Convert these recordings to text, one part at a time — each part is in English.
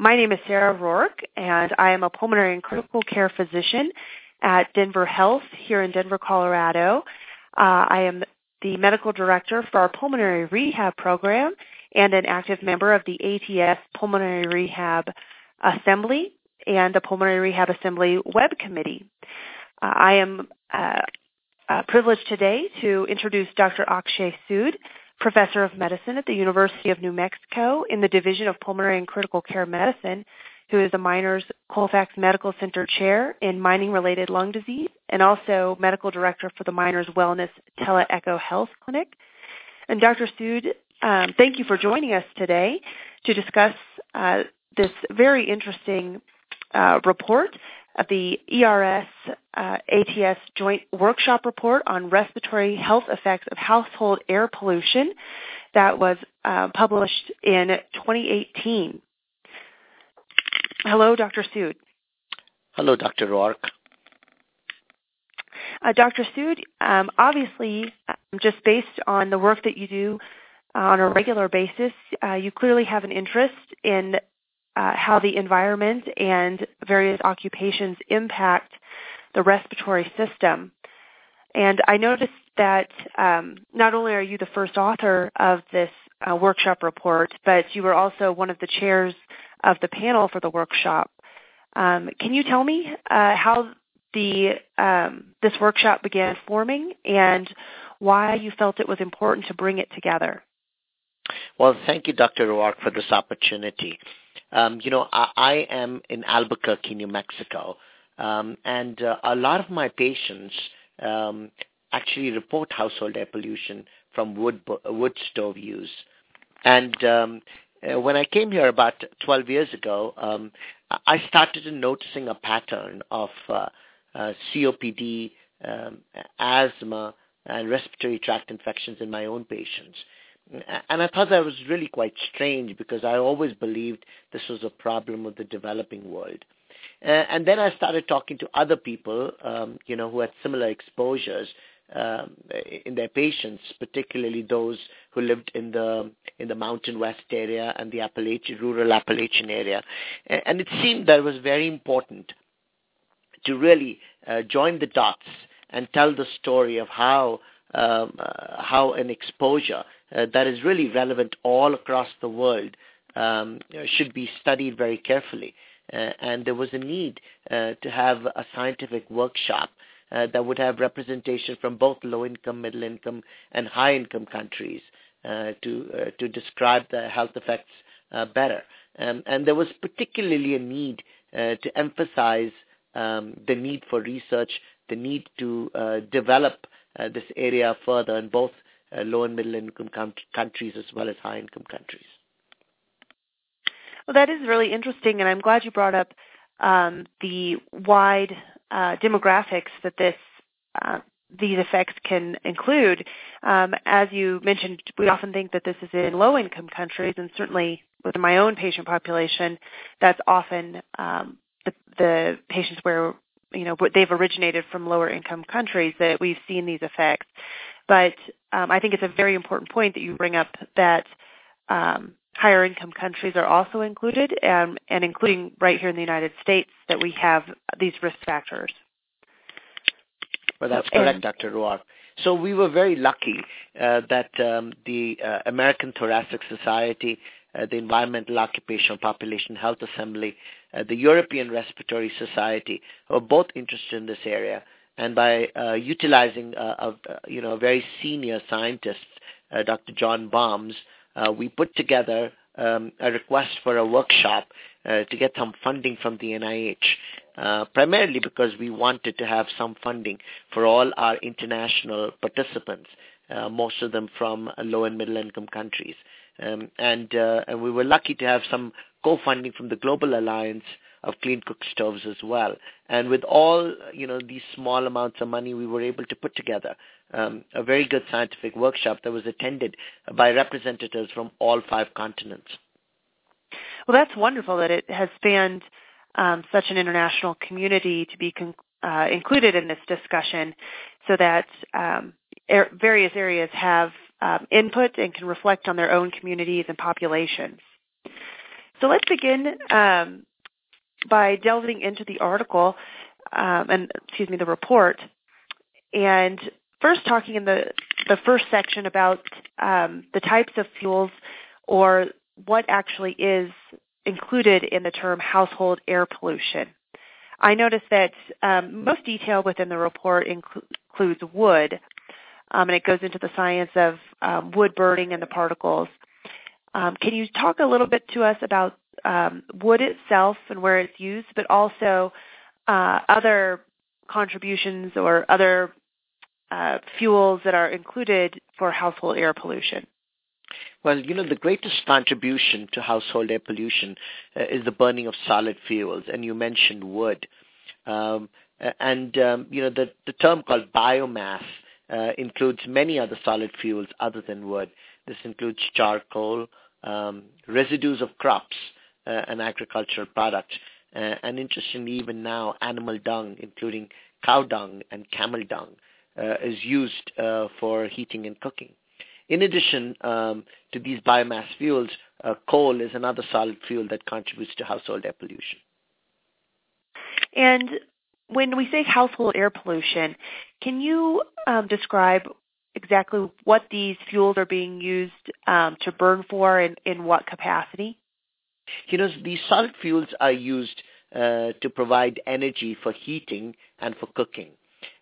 my name is Sarah Rourke, and I am a pulmonary and critical care physician at Denver Health here in Denver, Colorado. Uh, I am the medical director for our pulmonary rehab program and an active member of the ATS Pulmonary Rehab Assembly and the Pulmonary Rehab Assembly Web Committee. Uh, I am uh, uh, privileged today to introduce Dr. Akshay Sood, professor of medicine at the University of New Mexico in the Division of Pulmonary and Critical Care Medicine, who is a Miners Colfax Medical Center chair in mining-related lung disease and also medical director for the Miners Wellness Tele-Echo Health Clinic. And Dr. Sood, um, thank you for joining us today to discuss uh, this very interesting uh, report of the ERS uh, ATS Joint Workshop Report on Respiratory Health Effects of Household Air Pollution that was uh, published in 2018. Hello, Dr. Sood. Hello, Dr. Rourke. Uh, Dr. Sood, um, obviously, um, just based on the work that you do uh, on a regular basis, uh, you clearly have an interest in uh, how the environment and various occupations impact the respiratory system. And I noticed that um, not only are you the first author of this uh, workshop report, but you were also one of the chairs of the panel for the workshop. Um, can you tell me uh, how the um, this workshop began forming and why you felt it was important to bring it together? Well, thank you, Dr. Rourke, for this opportunity. Um, you know, I, I, am in Albuquerque, New Mexico, um, and uh, a lot of my patients um, actually report household air pollution from wood wood stove use. And um, uh, when I came here about 12 years ago, um, I started noticing a pattern of uh, uh, COPD, um, asthma, and respiratory tract infections in my own patients and I thought that was really quite strange because I always believed this was a problem of the developing world. Uh, and then I started talking to other people, um, you know, who had similar exposures um, in their patients, particularly those who lived in the in the Mountain West area and the Appalachian rural Appalachian area, and, it seemed that it was very important to really uh, join the dots and tell the story of how um, uh, how an exposure uh, that is really relevant all across the world um, should be studied very carefully. Uh, and there was a need uh, to have a scientific workshop uh, that would have representation from both low-income, middle-income, and high-income countries uh, to uh, to describe the health effects better. Um, and there was particularly a need to emphasize um, the need for research, the need to develop this area further in both uh, low and middle income com- countries as well as high income countries. Well, that is really interesting, and I'm glad you brought up um, the wide uh, demographics that this uh, these effects can include. Um, as you mentioned, we often think that this is in low-income countries, and certainly within my own patient population, that's often um, the, the patients where you know they've originated from lower income countries that we've seen these effects. But um, I think it's a very important point that you bring up that um, higher income countries are also included, and, and including right here in the United States that we have these risk factors. Well, that's correct, and, Dr. Rourke. So we were very lucky uh, that um, the uh, American Thoracic Society, uh, the Environmental Occupational Population Health Assembly, uh, the European Respiratory Society were both interested in this area and by uh, utilizing uh, a, you know a very senior scientist, uh, Dr. John Balmes, uh, we put together um, a request for a workshop uh, to get some funding from the NIH, uh, primarily because we wanted to have some funding for all our international participants, most of them from low and middle income countries. Um, and, and we were lucky to have some co-funding from the Global Alliance of clean cook stoves as well. And with all you know these small amounts of money, we were able to put together um, a very good scientific workshop that was attended by representatives from all five continents. Well, that's wonderful that it has spanned um, such an international community to be con- uh, included in this discussion, so that um, er- various areas have um, input and can reflect on their own communities and populations. So let's begin um, by delving into the article um, and excuse me, the report, and first talking in the the first section about um, the types of fuels or what actually is included in the term household air pollution. I noticed that um, most detail within the report inclu- includes wood, um, and it goes into the science of um, wood burning and the particles. Um, can you talk a little bit to us about um, wood itself and where it's used, but also uh, other contributions or other uh, fuels that are included for household air pollution? Well, you know, the greatest contribution to household air pollution uh, is the burning of solid fuels, and you mentioned wood. Um, and, um, you know, the, the term called biomass uh, includes many other solid fuels other than wood. This includes charcoal, um, residues of crops, and agricultural products. Uh, and interestingly, even now, animal dung, including cow dung and camel dung, uh, is used uh, for heating and cooking. In addition um, to these biomass fuels, uh, coal is another solid fuel that contributes to household air pollution. And when we say household air pollution, can you um, describe exactly what these fuels are being used um, to burn for and in what capacity? You know, these solid fuels are used uh, to provide energy for heating and for cooking.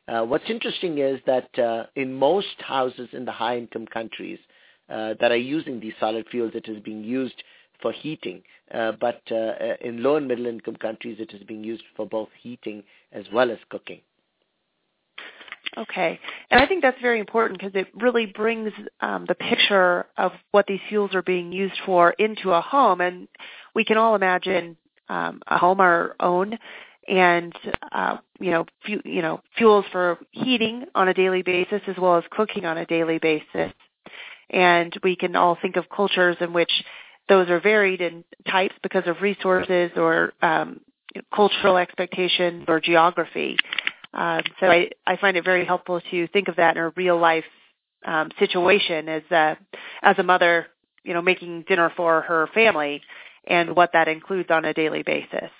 Uh, what's interesting is that uh, in most houses in the high-income countries uh, that are using these solid fuels, it is being used for heating. Uh, but uh, in low and middle-income countries, it is being used for both heating as well as cooking. Okay. And I think that's very important because it really brings um, the picture of what these fuels are being used for into a home. And we can all imagine um, a home our own and uh, you know fu- you know fuels for heating on a daily basis as well as cooking on a daily basis. And we can all think of cultures in which those are varied in types because of resources or um, cultural expectations or geography. Um, so I, I find it very helpful to think of that in a real life um, situation as a, as a mother, you know, making dinner for her family and what that includes on a daily basis.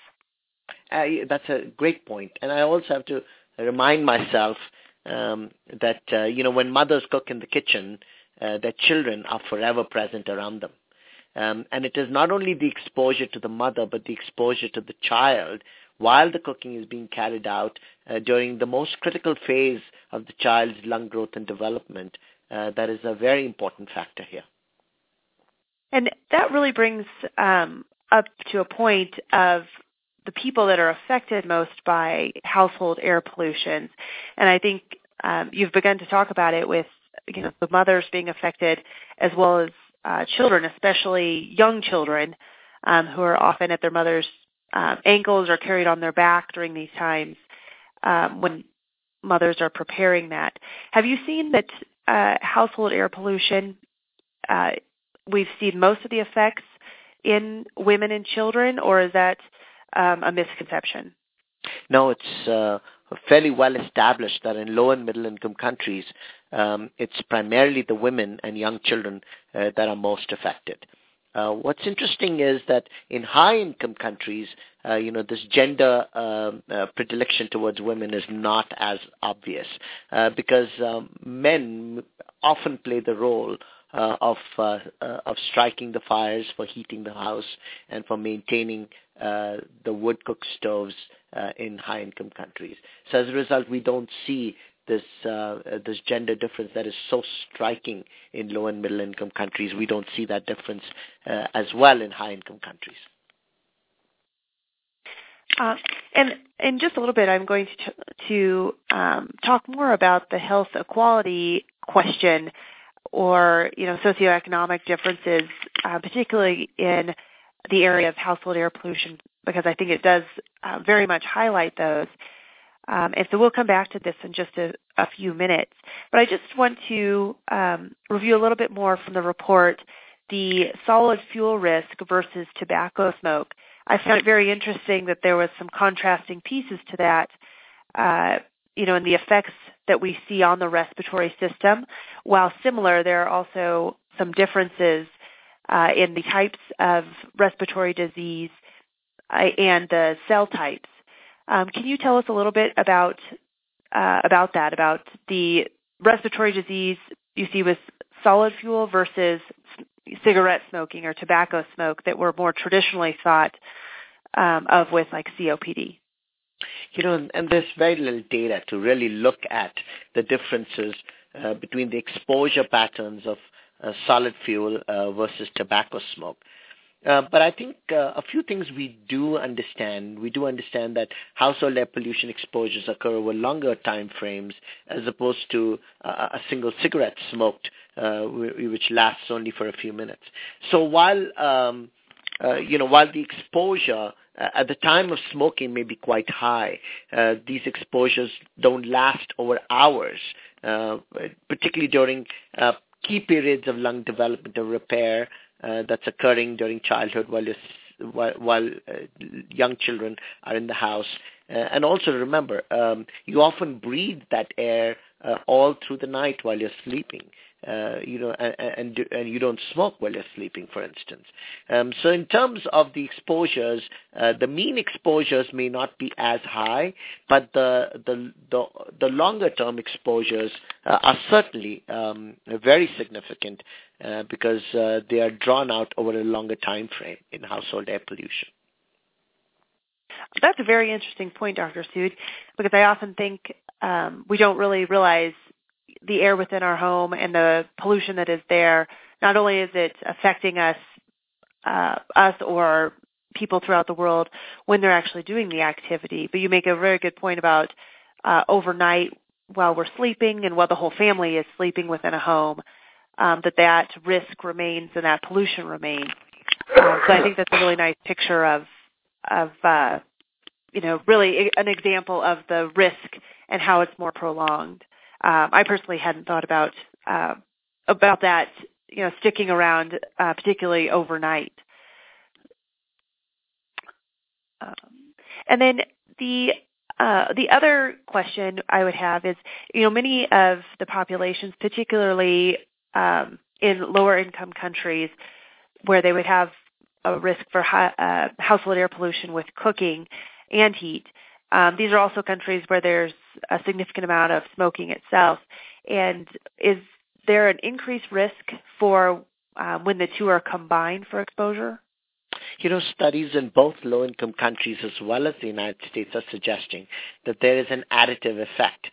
Uh, that's a great point, and I also have to remind myself um, that uh, you know when mothers cook in the kitchen, uh, their children are forever present around them. Um, and it is not only the exposure to the mother, but the exposure to the child while the cooking is being carried out uh, during the most critical phase of the child's lung growth and development. Uh, that is a very important factor here. And that really brings um, up to a point of the people that are affected most by household air pollution. And I think um, you've begun to talk about it with you know the mothers being affected as well as uh, children, especially young children um, who are often at their mother's uh, ankles or carried on their back during these times um, when mothers are preparing that. Have you seen that uh, household air pollution? Uh, we've seen most of the effects in women and children, or is that um, a misconception? No, it's uh, fairly well established that in low and middle income countries, um, it's primarily the women and young children uh, that are most affected. Uh, what's interesting is that in high-income countries, uh, you know, this gender um, uh, predilection towards women is not as obvious uh, because um, men often play the role uh, of uh, uh, of striking the fires for heating the house and for maintaining uh, the wood cook stoves uh, in high income countries. So as a result, we don't see this uh, this gender difference that is so striking in low and middle income countries. We don't see that difference uh, as well in high income countries. Uh, and in just a little bit, I'm going to to um, talk more about the health equality question, or you know socioeconomic differences, uh, particularly in the area of household air pollution, because I think it does uh, very much highlight those. Um, and so we'll come back to this in just a, a few minutes. But I just want to um, review a little bit more from the report the solid fuel risk versus tobacco smoke. I found it very interesting that there was some contrasting pieces to that, uh, you know, and the effects that we see on the respiratory system. While similar, there are also some differences uh, in the types of respiratory disease uh, and the cell types. Um, can you tell us a little bit about uh, about that, about the respiratory disease you see with solid fuel versus cigarette smoking or tobacco smoke that were more traditionally thought um, of with like COPD? You know, and there's very little data to really look at the differences uh, between the exposure patterns of uh, solid fuel uh, versus tobacco smoke. Uh, but I think uh, a few things we do understand. We do understand that household air pollution exposures occur over longer time frames as opposed to uh, a single cigarette smoked, uh, which lasts only for a few minutes. So while um, uh, you know while the exposure uh, at the time of smoking may be quite high, these exposures don't last over hours, particularly during key periods of lung development or repair uh, that's occurring during childhood while while, while uh, young children are in the house. Uh, and also remember, um, you often breathe that air uh, all through the night while you're sleeping uh, you know, and, and, and you don't smoke while you're sleeping, for instance. Um, so in terms of the exposures, uh, the mean exposures may not be as high, but the the the, the longer term exposures uh, are certainly um, very significant uh, because uh, they are drawn out over a longer time frame in household air pollution. That's a very interesting point, Dr. Sood, because I often think um, we don't really realize the air within our home and the pollution that is there, not only is it affecting us, uh, us or people throughout the world when they're actually doing the activity, but you make a very good point about uh, overnight while we're sleeping and while the whole family is sleeping within a home, um, that that risk remains and that pollution remains. Um, so I think that's a really nice picture of of uh, you know really an example of the risk and how it's more prolonged um, I personally hadn't thought about uh, about that, you know, sticking around, uh, particularly overnight. Um, and then the uh, the other question I would have is, you know, many of the populations, particularly um, in lower income countries, where they would have a risk for uh, household air pollution with cooking and heat, um, these are also countries where there's a significant amount of smoking itself. And is there an increased risk for um, when the two are combined for exposure? You know, studies in both low-income countries as well as the United States are suggesting that there is an additive effect.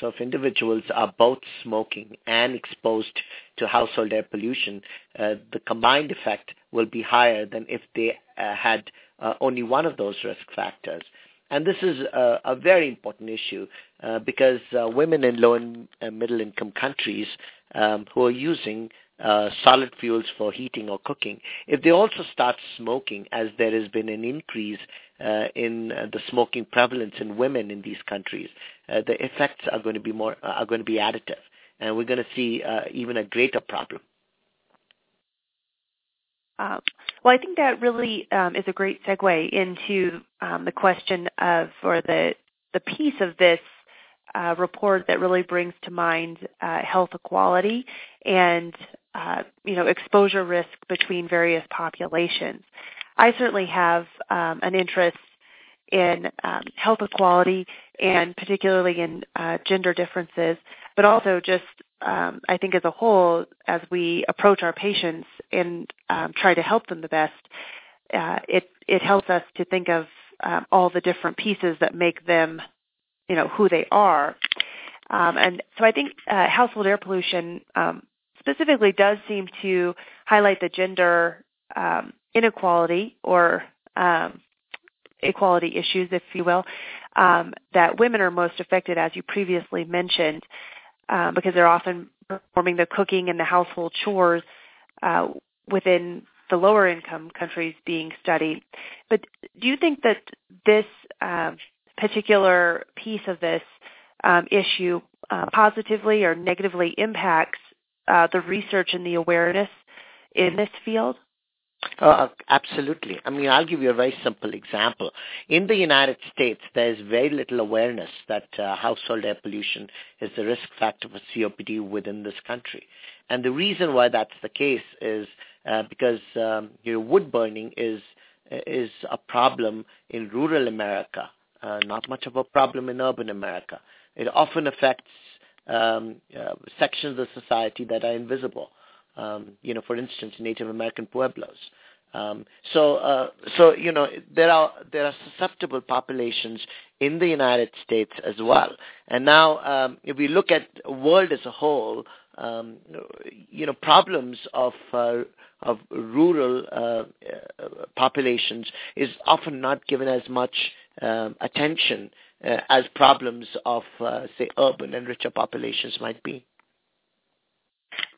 So if individuals are both smoking and exposed to household air pollution, uh, the combined effect will be higher than if they uh, had uh, only one of those risk factors. And this is a, a very important issue uh, because uh, women in low and uh, middle income countries um, who are using uh, solid fuels for heating or cooking, if they also start smoking, as there has been an increase uh, in uh, the smoking prevalence in women in these countries, the effects are going to be more are going to be additive, and we're going to see even a greater problem. Um, well, I think that really um, is a great segue into um, the question of, or the the piece of this uh, report that really brings to mind uh, health equality and uh, you know exposure risk between various populations. I certainly have um, an interest in um, health equality and particularly in uh, gender differences, but also just um, I think as a whole, as we approach our patients and um, try to help them the best, uh, it it helps us to think of um, all the different pieces that make them, you know, who they are. Um, and so I think uh, household air pollution um, specifically does seem to highlight the gender um, inequality or equality issues, if you will, that women are most affected, as you previously mentioned um, because they're often performing the cooking and the household chores uh, within the lower income countries being studied. But do you think that this um, particular piece of this um, issue uh, positively or negatively impacts uh, the research and the awareness in this field? Uh, absolutely. I mean, I'll give you a very simple example. In the United States, there is very little awareness that uh, household air pollution is the risk factor for COPD within this country. And the reason why that's the case is uh, because um, you know wood burning is is a problem in rural America, uh, not much of a problem in urban America. It often affects um, uh, sections of society that are invisible. Um, you know, for instance, Native American pueblos. Um, so, uh, so you know, there are there are susceptible populations in the United States as well. And now, um, if we look at world as a whole, um, you know, problems of uh, of rural uh, populations is often not given as much um, attention uh, as problems of, uh, say, urban and richer populations might be.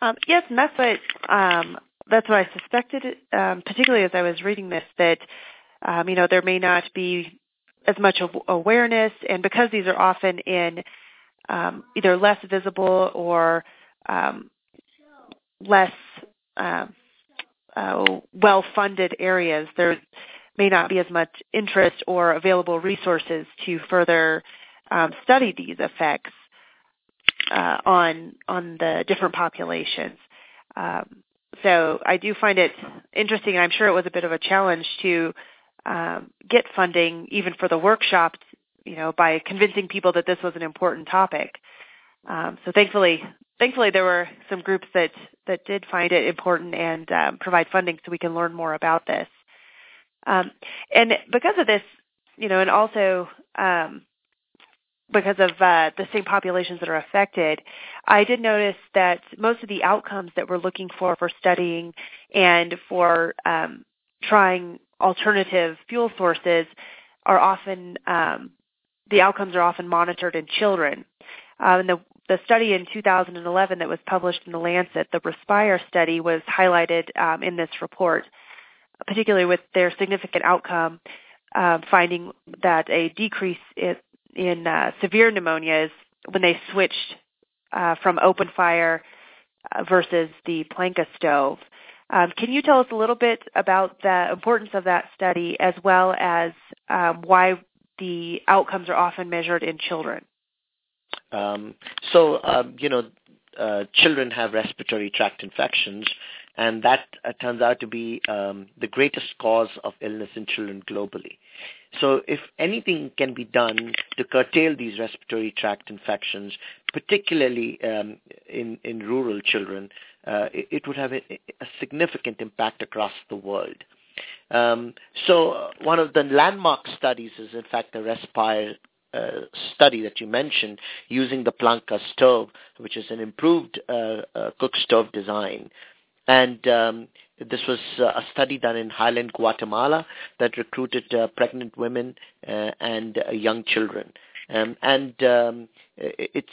Um, yes, and that's what um, that's what I suspected, um, particularly as I was reading this, that um, you know there may not be as much awareness, and because these are often in either less visible or um, less um, uh, well-funded areas, there may not be as much interest or available resources to further um, study these effects uh, on on the different populations. Um, so I do find it interesting. I'm sure it was a bit of a challenge to um, get funding, even for the workshop, you know, by convincing people that this was an important topic. Um, so thankfully, thankfully there were some groups that that did find it important and um, provide funding so we can learn more about this. Um, and because of this, you know, and also um, because of uh, the same populations that are affected, I did notice that most of the outcomes that we're looking for for studying and for um, trying alternative fuel sources are often um, the outcomes are often monitored in children. Uh, and the, the study in 2011 that was published in the Lancet, the Respire study, was highlighted um, in this report, particularly with their significant outcome, uh, finding that a decrease in, in uh, severe pneumonias when they switched uh, from open fire uh, versus the plancha stove. Um, can you tell us a little bit about the importance of that study as well as um, why the outcomes are often measured in children? Um, so, um, you know, uh, children have respiratory tract infections, and that uh, turns out to be um, the greatest cause of illness in children globally. So if anything can be done to curtail these respiratory tract infections, particularly um, in, in rural children, uh, it, it, would have a, a, significant impact across the world. Um, so uh, one of the landmark studies is in fact the Respire uh, study that you mentioned using the plancha stove, which is an improved uh, uh, cook stove design. And um, this was uh, a study done in Highland, Guatemala that recruited uh, pregnant women uh, and young children. Um, and um, its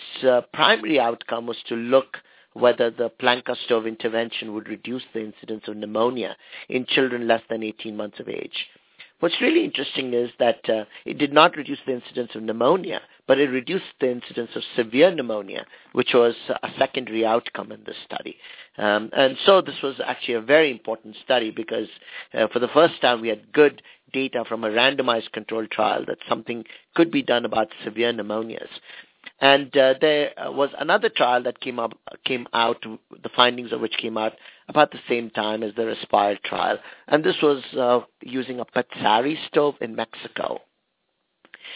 primary outcome was to look whether the plancha stove intervention would reduce the incidence of pneumonia in children less than 18 months of age. What's really interesting is that uh, it did not reduce the incidence of pneumonia, but it reduced the incidence of severe pneumonia, which was a secondary outcome in this study. Um, and so this was actually a very important study because uh, for the first time we had good data from a randomized controlled trial that something could be done about severe pneumonias. And uh, there was another trial that came up came out, the findings of which came out about the same time as the Respire trial, and this was uh, using a Patsari stove in Mexico.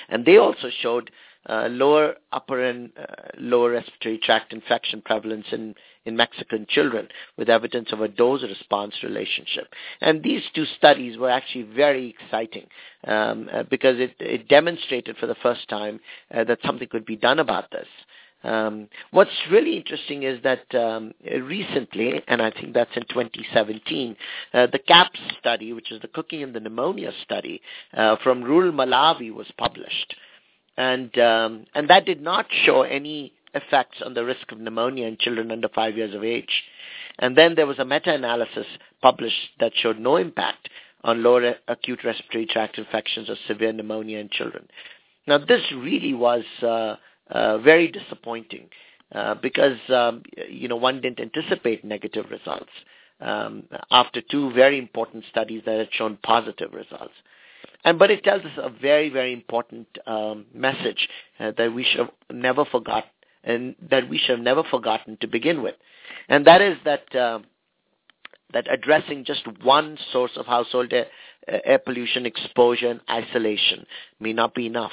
And they also showed uh, lower upper and uh, lower respiratory tract infection prevalence in, in Mexican children with evidence of a dose-response relationship. And these two studies were actually very exciting um, uh, because it, it, demonstrated for the first time uh, that something could be done about this. Um, what's really interesting is that um, recently, and I think that's in 2017, uh, the CAPS study, which is the cooking and the pneumonia study uh, from rural Malawi, was published and um, and that did not show any effects on the risk of pneumonia in children under five years of age. And then there was a meta-analysis published that showed no impact on lower acute respiratory tract infections or severe pneumonia in children. Now, this really was uh, uh, very disappointing uh, because um, you know one didn't anticipate negative results um, after two very important studies that had shown positive results. And but it tells us a very very important um, message uh, that we should never forgot and that we should have never forgotten to begin with, and that is that uh, that addressing just one source of household air, air pollution exposure and isolation may not be enough.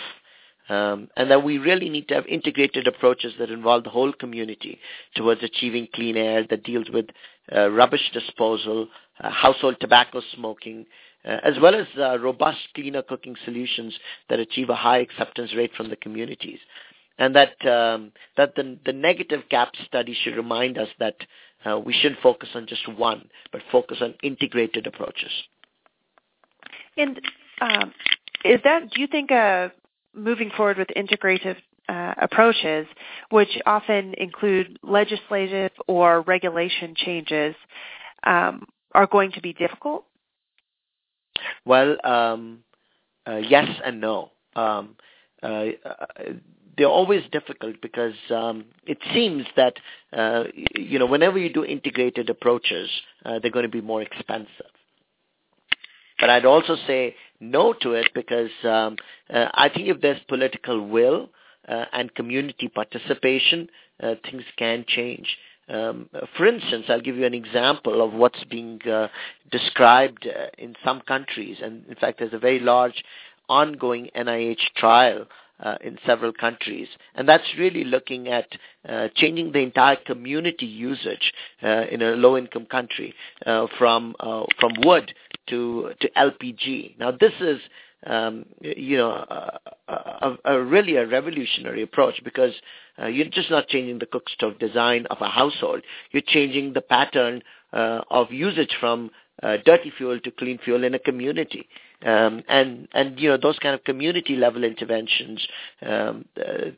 Um, and that we really need to have integrated approaches that involve the whole community towards achieving clean air that deals with uh, rubbish disposal, uh, household tobacco smoking, uh, as well as uh, robust, cleaner cooking solutions that achieve a high acceptance rate from the communities. And that um, that the, the negative CAPS study should remind us that uh, we shouldn't focus on just one, but focus on integrated approaches. And um, is that? Do you think uh, moving forward with integrative uh, approaches, which often include legislative or regulation changes, um, are going to be difficult? Well, um, uh, yes and no. Um, uh, they're always difficult because um, it seems that uh, you know whenever you do integrated approaches, uh, they're going to be more expensive. But I'd also say no to it because um, uh, I think if there's political will uh, and community participation, uh, things can change. Um, for instance, I'll give you an example of what's being uh, described uh, in some countries, and in fact, there's a very large ongoing NIH trial uh, in several countries, and that's really looking at uh, changing the entire community usage uh, in a low-income country uh, from from wood to to LPG. Now, this is um, you know a, a, a really a revolutionary approach because uh, you're just not changing the cook stove design of a household. You're changing the pattern uh, of usage from uh, dirty fuel to clean fuel in a community. Um, and and you know those kind of community level interventions um, uh,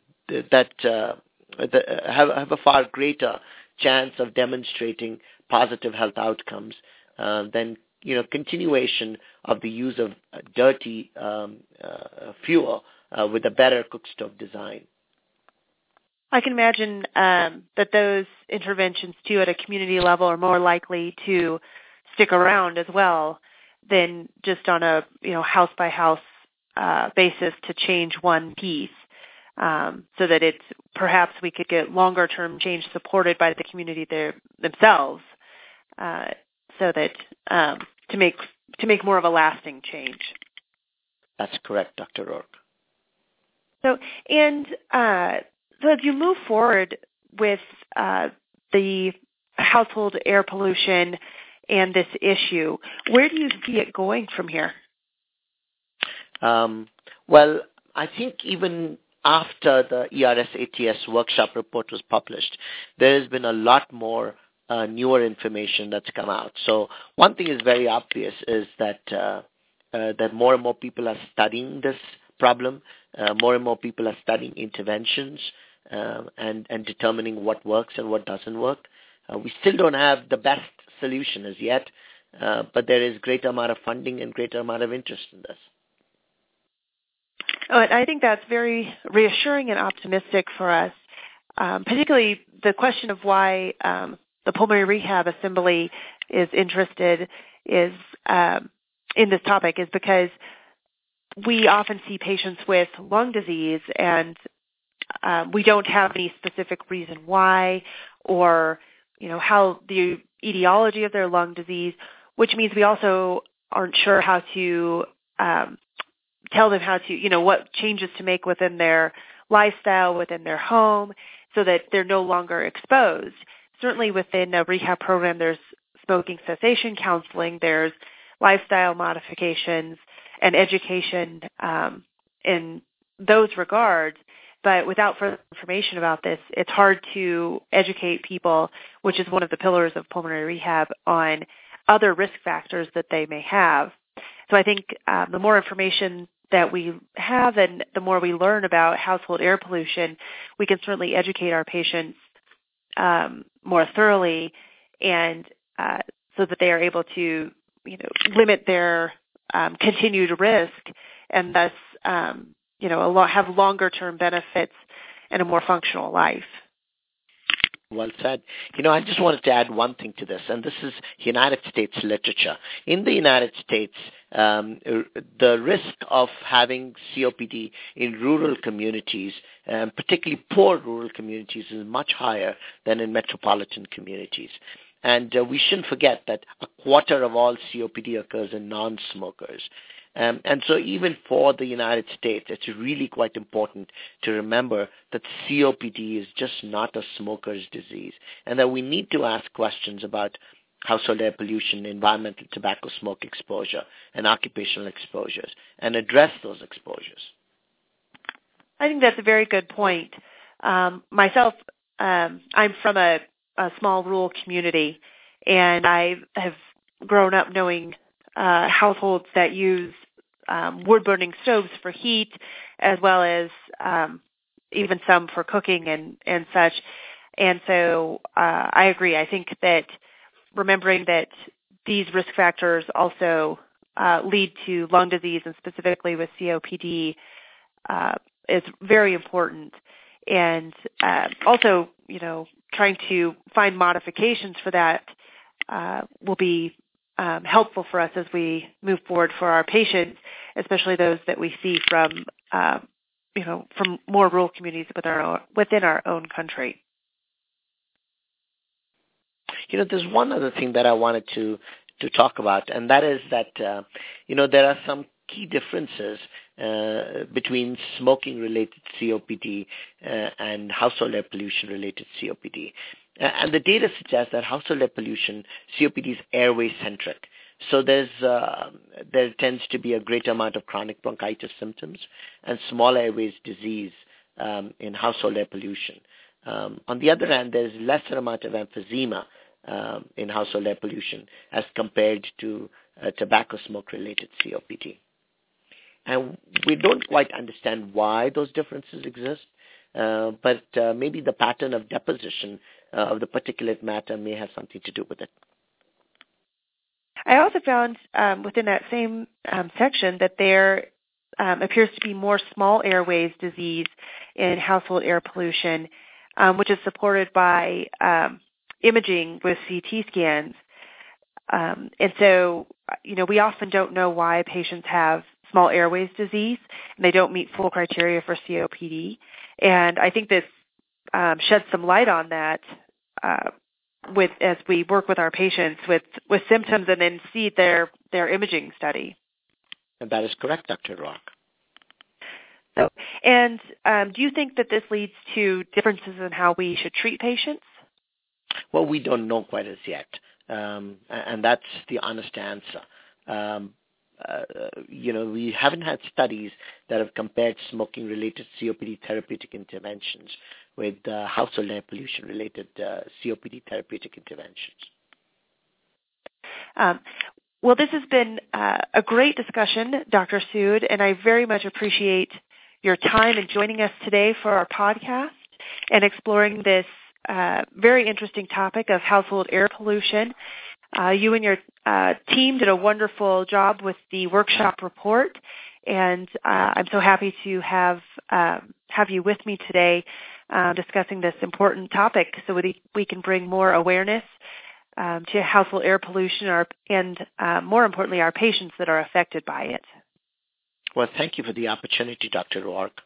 that uh, that have have a far greater chance of demonstrating positive health outcomes uh, than you know continuation of the use of dirty um, uh, fuel uh, with a better cookstove design. I can imagine um, that those interventions too at a community level are more likely to stick around as well than just on a you know house by house basis to change one piece. Um, so that it's perhaps we could get longer term change supported by the community there, themselves, uh, so that um, to make to make more of a lasting change. That's correct, Dr. Rourke. So and uh, so as you move forward with uh, the household air pollution and this issue. Where do you see it going from here? Um, well, I think even after the ERS ATS workshop report was published, there has been a lot more uh, newer information that's come out. So one thing is very obvious is that uh, uh, that more and more people are studying this problem. Uh, more and more people are studying interventions um, and and determining what works and what doesn't work. Uh, we still don't have the best solution as yet, uh, but there is greater amount of funding and greater amount of interest in this. Oh, I think that's very reassuring and optimistic for us, um, particularly the question of why um, the Pulmonary Rehab Assembly is interested is um, in this topic is because we often see patients with lung disease and um, we don't have any specific reason why or you know how the etiology of their lung disease, which means we also aren't sure how to um, tell them how to, you know, what changes to make within their lifestyle, within their home, so that they're no longer exposed. Certainly within a rehab program, there's smoking cessation counseling, there's lifestyle modifications and education um, in those regards. But without further information about this, it's hard to educate people, which is one of the pillars of pulmonary rehab, on other risk factors that they may have. So I think um, the more information that we have and the more we learn about household air pollution, we can certainly educate our patients um, more thoroughly and uh, so that they are able to you know, limit their um, continued risk and thus um, you know, lot, have longer term benefits and a more functional life. Well said. You know, I just wanted to add one thing to this, and this is United States literature. In the United States, um, the risk of having COPD in rural communities, um, particularly poor rural communities, is much higher than in metropolitan communities. And uh, we shouldn't forget that a quarter of all COPD occurs in non-smokers. Um, and so even for the United States, it's really quite important to remember that COPD is just not a smoker's disease and that we need to ask questions about household air pollution, environmental tobacco smoke exposure, and occupational exposures and address those exposures. I think that's a very good point. Um, myself, um, I'm from a, a small rural community, and I have grown up knowing uh, households that use um, wood burning stoves for heat, as well as um, even some for cooking and and such. And so uh, I agree. I think that remembering that these risk factors also uh, lead to lung disease, and specifically with COPD, uh, is very important. And uh, also, you know, trying to find modifications for that uh, will be um, helpful for us as we move forward for our patients, especially those that we see from, uh, you know, from more rural communities within our, within our own country. You know, there's one other thing that I wanted to to talk about, and that is that uh, you know there are some key differences between smoking-related COPD uh, and household air pollution-related COPD. And the data suggests that household air pollution, COPD is airway-centric. So there's uh, there tends to be a greater amount of chronic bronchitis symptoms and small airways disease um, in household air pollution. Um, on the other hand, there's lesser amount of emphysema um, in household air pollution as compared to uh, tobacco smoke-related COPD. And we don't quite understand why those differences exist, uh, but uh, maybe the pattern of deposition uh, of the particulate matter may have something to do with it. I also found um, within that same um, section that there um, appears to be more small airways disease in household air pollution, um, which is supported by um, imaging with CT scans. Um, and so, you know, we often don't know why patients have small airways disease and they don't meet full criteria for COPD. And I think this um, sheds some light on that uh, with as we work with our patients with, with symptoms and then see their, their imaging study. And that is correct, Dr. Rourke. So, and um, do you think that this leads to differences in how we should treat patients? Well, we don't know quite as yet, um, and that's the honest answer. Um, uh, you know, we haven't had studies that have compared smoking-related COPD therapeutic interventions with uh, household air pollution-related uh, COPD therapeutic interventions. Um, well, this has been uh, a great discussion, Dr. Sood, and I very much appreciate your time in joining us today for our podcast and exploring this uh, very interesting topic of household air pollution. Uh, you and your uh, team did a wonderful job with the workshop report, and uh, I'm so happy to have um, have you with me today uh, discussing this important topic, so we, we can bring more awareness um, to household air pollution, our, and uh, more importantly, our patients that are affected by it. Well, thank you for the opportunity, Dr. Rourke.